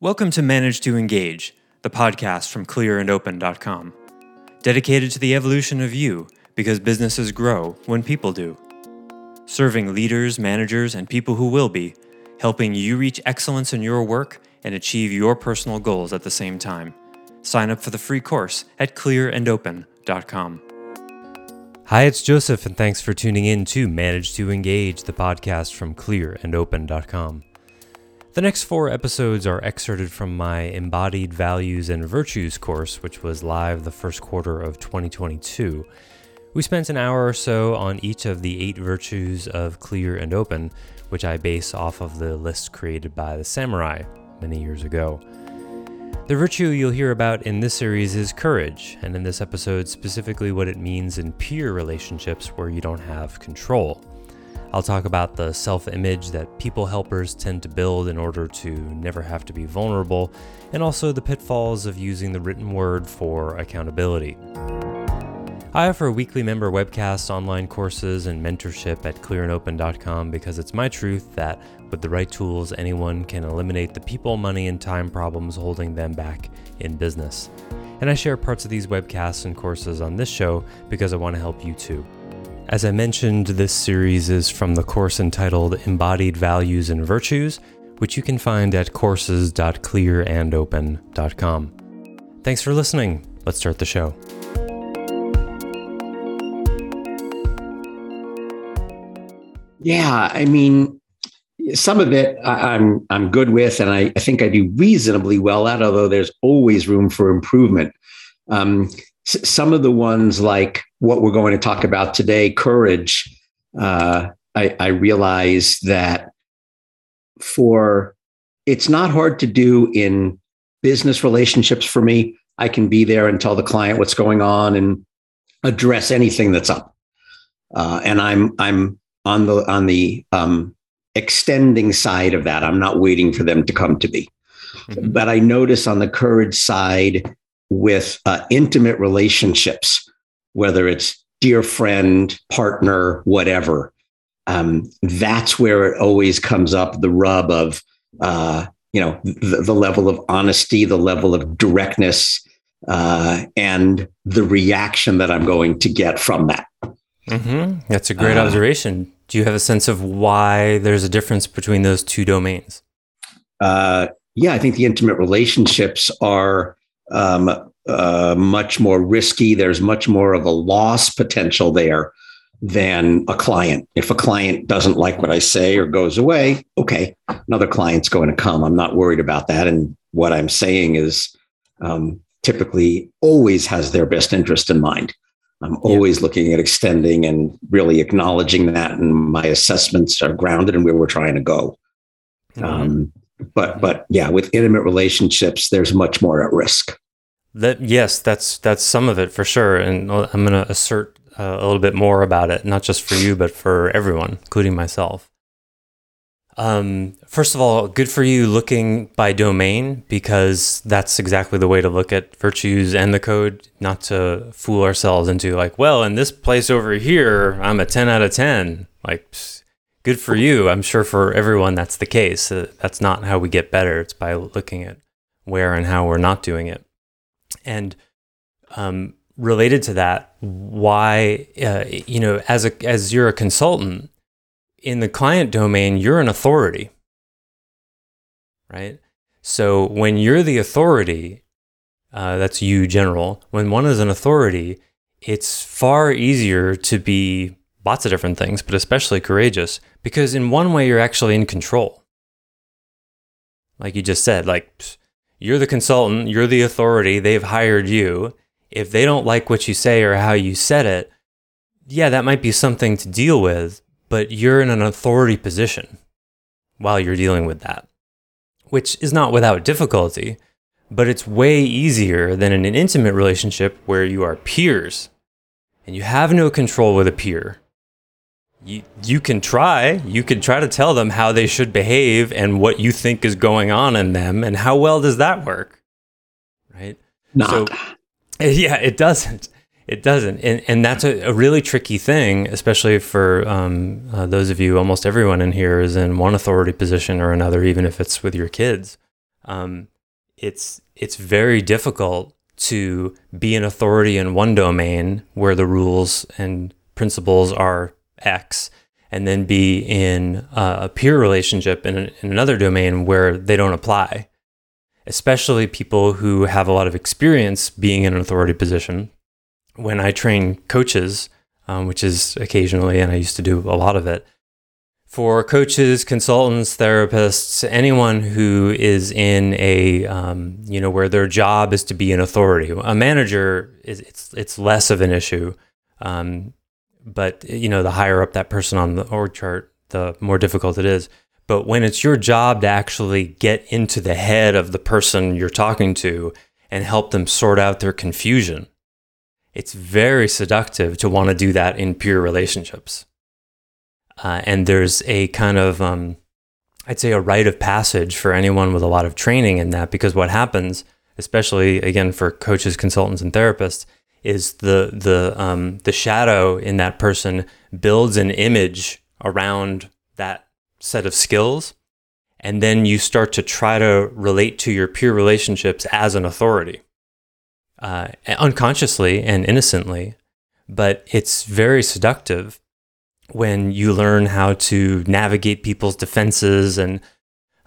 Welcome to Manage to Engage, the podcast from clearandopen.com. Dedicated to the evolution of you because businesses grow when people do. Serving leaders, managers, and people who will be, helping you reach excellence in your work and achieve your personal goals at the same time. Sign up for the free course at clearandopen.com. Hi, it's Joseph, and thanks for tuning in to Manage to Engage, the podcast from clearandopen.com. The next four episodes are excerpted from my Embodied Values and Virtues course, which was live the first quarter of 2022. We spent an hour or so on each of the eight virtues of clear and open, which I base off of the list created by the samurai many years ago. The virtue you'll hear about in this series is courage, and in this episode, specifically what it means in peer relationships where you don't have control. I'll talk about the self image that people helpers tend to build in order to never have to be vulnerable, and also the pitfalls of using the written word for accountability. I offer weekly member webcasts, online courses, and mentorship at clearandopen.com because it's my truth that with the right tools, anyone can eliminate the people, money, and time problems holding them back in business. And I share parts of these webcasts and courses on this show because I want to help you too. As I mentioned, this series is from the course entitled Embodied Values and Virtues, which you can find at courses.clearandopen.com. Thanks for listening. Let's start the show. Yeah, I mean, some of it I'm I'm good with, and I, I think I do reasonably well at. Although there's always room for improvement. Um, some of the ones like what we're going to talk about today, courage, uh, I, I realize that for it's not hard to do in business relationships for me. I can be there and tell the client what's going on and address anything that's up. Uh, and I'm I'm on the on the um, extending side of that. I'm not waiting for them to come to me. Mm-hmm. But I notice on the courage side, with uh, intimate relationships, whether it's dear friend, partner, whatever. Um, that's where it always comes up the rub of, uh, you know, the, the, level of honesty, the level of directness, uh, and the reaction that I'm going to get from that. Mm-hmm. That's a great uh, observation. Do you have a sense of why there's a difference between those two domains? Uh, yeah, I think the intimate relationships are um, uh, much more risky. There's much more of a loss potential there than a client. If a client doesn't like what I say or goes away, okay, another client's going to come. I'm not worried about that. And what I'm saying is um, typically always has their best interest in mind. I'm always yeah. looking at extending and really acknowledging that, and my assessments are grounded in where we're trying to go. Mm-hmm. Um, but but yeah, with intimate relationships, there's much more at risk. That yes, that's that's some of it for sure, and I'm going to assert uh, a little bit more about it, not just for you, but for everyone, including myself. Um, first of all, good for you looking by domain because that's exactly the way to look at virtues and the code, not to fool ourselves into like, well, in this place over here, I'm a 10 out of 10. Like, good for you. I'm sure for everyone that's the case. Uh, that's not how we get better. It's by looking at where and how we're not doing it. And um, related to that, why uh, you know as a as you're a consultant in the client domain, you're an authority, right? So when you're the authority, uh, that's you, general. When one is an authority, it's far easier to be lots of different things, but especially courageous, because in one way, you're actually in control. Like you just said, like you're the consultant, you're the authority, they've hired you. If they don't like what you say or how you said it, yeah, that might be something to deal with, but you're in an authority position while you're dealing with that, which is not without difficulty, but it's way easier than in an intimate relationship where you are peers and you have no control with a peer you you can try. You can try to tell them how they should behave and what you think is going on in them and how well does that work right? Not. so yeah it doesn't. It doesn't. And, and that's a, a really tricky thing especially for um, uh, those of you almost everyone in here is in one authority position or another even if it's with your kids. Um, it's it's very difficult to be an authority in one domain where the rules and principles are X, and then be in a peer relationship in, in another domain where they don't apply. Especially people who have a lot of experience being in an authority position. When I train coaches, um, which is occasionally, and I used to do a lot of it, for coaches, consultants, therapists, anyone who is in a um, you know where their job is to be an authority. A manager is it's it's less of an issue, um, but you know the higher up that person on the org chart, the more difficult it is. But when it's your job to actually get into the head of the person you're talking to and help them sort out their confusion, it's very seductive to want to do that in peer relationships. Uh, and there's a kind of, um, I'd say, a rite of passage for anyone with a lot of training in that, because what happens, especially again for coaches, consultants, and therapists, is the the um, the shadow in that person builds an image around that set of skills, and then you start to try to relate to your peer relationships as an authority, uh, unconsciously and innocently, but it's very seductive when you learn how to navigate people's defenses and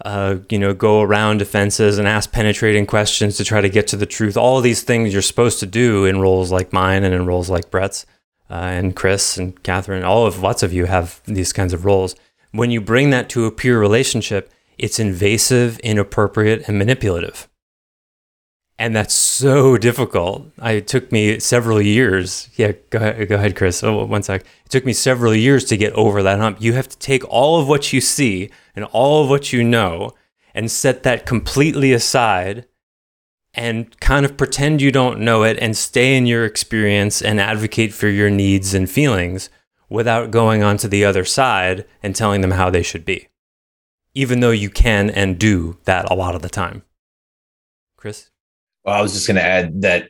uh, you know go around defenses and ask penetrating questions to try to get to the truth. All these things you're supposed to do in roles like mine and in roles like brett's uh, and chris and catherine all of lots of you have these kinds of roles. When you bring that to a peer relationship it's invasive inappropriate and manipulative and that's so difficult. It took me several years. Yeah, go ahead, go ahead, Chris. Oh, one sec. It took me several years to get over that hump. You have to take all of what you see and all of what you know and set that completely aside and kind of pretend you don't know it and stay in your experience and advocate for your needs and feelings without going on to the other side and telling them how they should be. Even though you can and do that a lot of the time. Chris? Well, I was just going to add that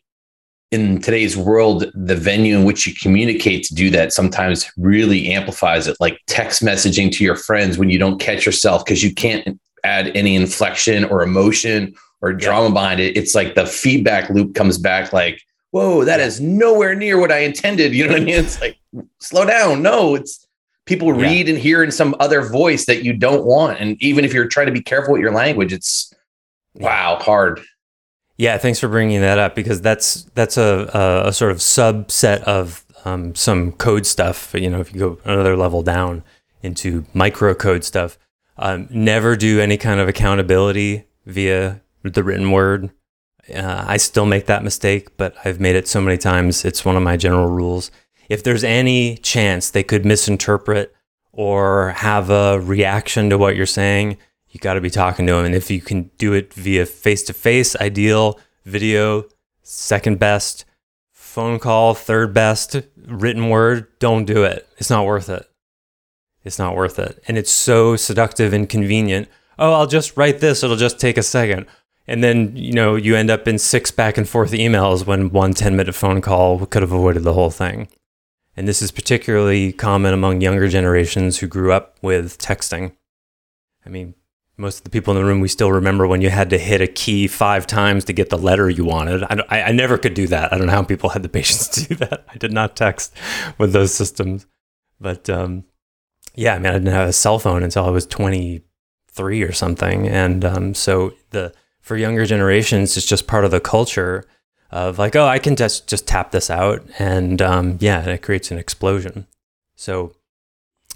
in today's world, the venue in which you communicate to do that sometimes really amplifies it, like text messaging to your friends when you don't catch yourself because you can't add any inflection or emotion or drama yeah. behind it. It's like the feedback loop comes back like, whoa, that is nowhere near what I intended. You know what I mean? It's like, slow down. No, it's people read yeah. and hear in some other voice that you don't want. And even if you're trying to be careful with your language, it's wow, hard. Yeah, thanks for bringing that up because that's that's a, a, a sort of subset of um, some code stuff. You know, if you go another level down into microcode stuff, um, never do any kind of accountability via the written word. Uh, I still make that mistake, but I've made it so many times. It's one of my general rules. If there's any chance they could misinterpret or have a reaction to what you're saying, you got to be talking to them. And if you can do it via face to face, ideal, video, second best, phone call, third best, written word, don't do it. It's not worth it. It's not worth it. And it's so seductive and convenient. Oh, I'll just write this, it'll just take a second. And then, you know, you end up in six back and forth emails when one 10 minute phone call could have avoided the whole thing. And this is particularly common among younger generations who grew up with texting. I mean, most of the people in the room, we still remember when you had to hit a key five times to get the letter you wanted. I, I, I, never could do that. I don't know how people had the patience to do that. I did not text with those systems. But um, yeah, I mean, I didn't have a cell phone until I was 23 or something. And um, so the for younger generations, it's just part of the culture of like, oh, I can just, just tap this out. And um, yeah, it creates an explosion. So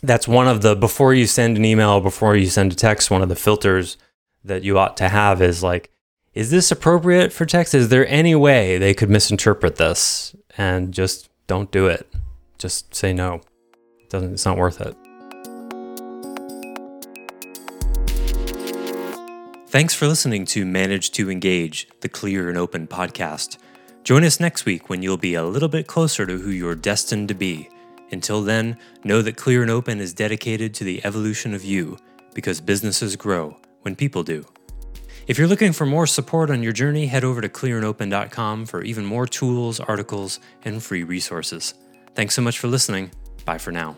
that's one of the before you send an email, before you send a text, one of the filters that you ought to have is like, is this appropriate for text? Is there any way they could misinterpret this? And just don't do it. Just say no. It doesn't it's not worth it. Thanks for listening to Manage to Engage, the clear and open podcast. Join us next week when you'll be a little bit closer to who you're destined to be. Until then, know that Clear and Open is dedicated to the evolution of you because businesses grow when people do. If you're looking for more support on your journey, head over to clearandopen.com for even more tools, articles, and free resources. Thanks so much for listening. Bye for now.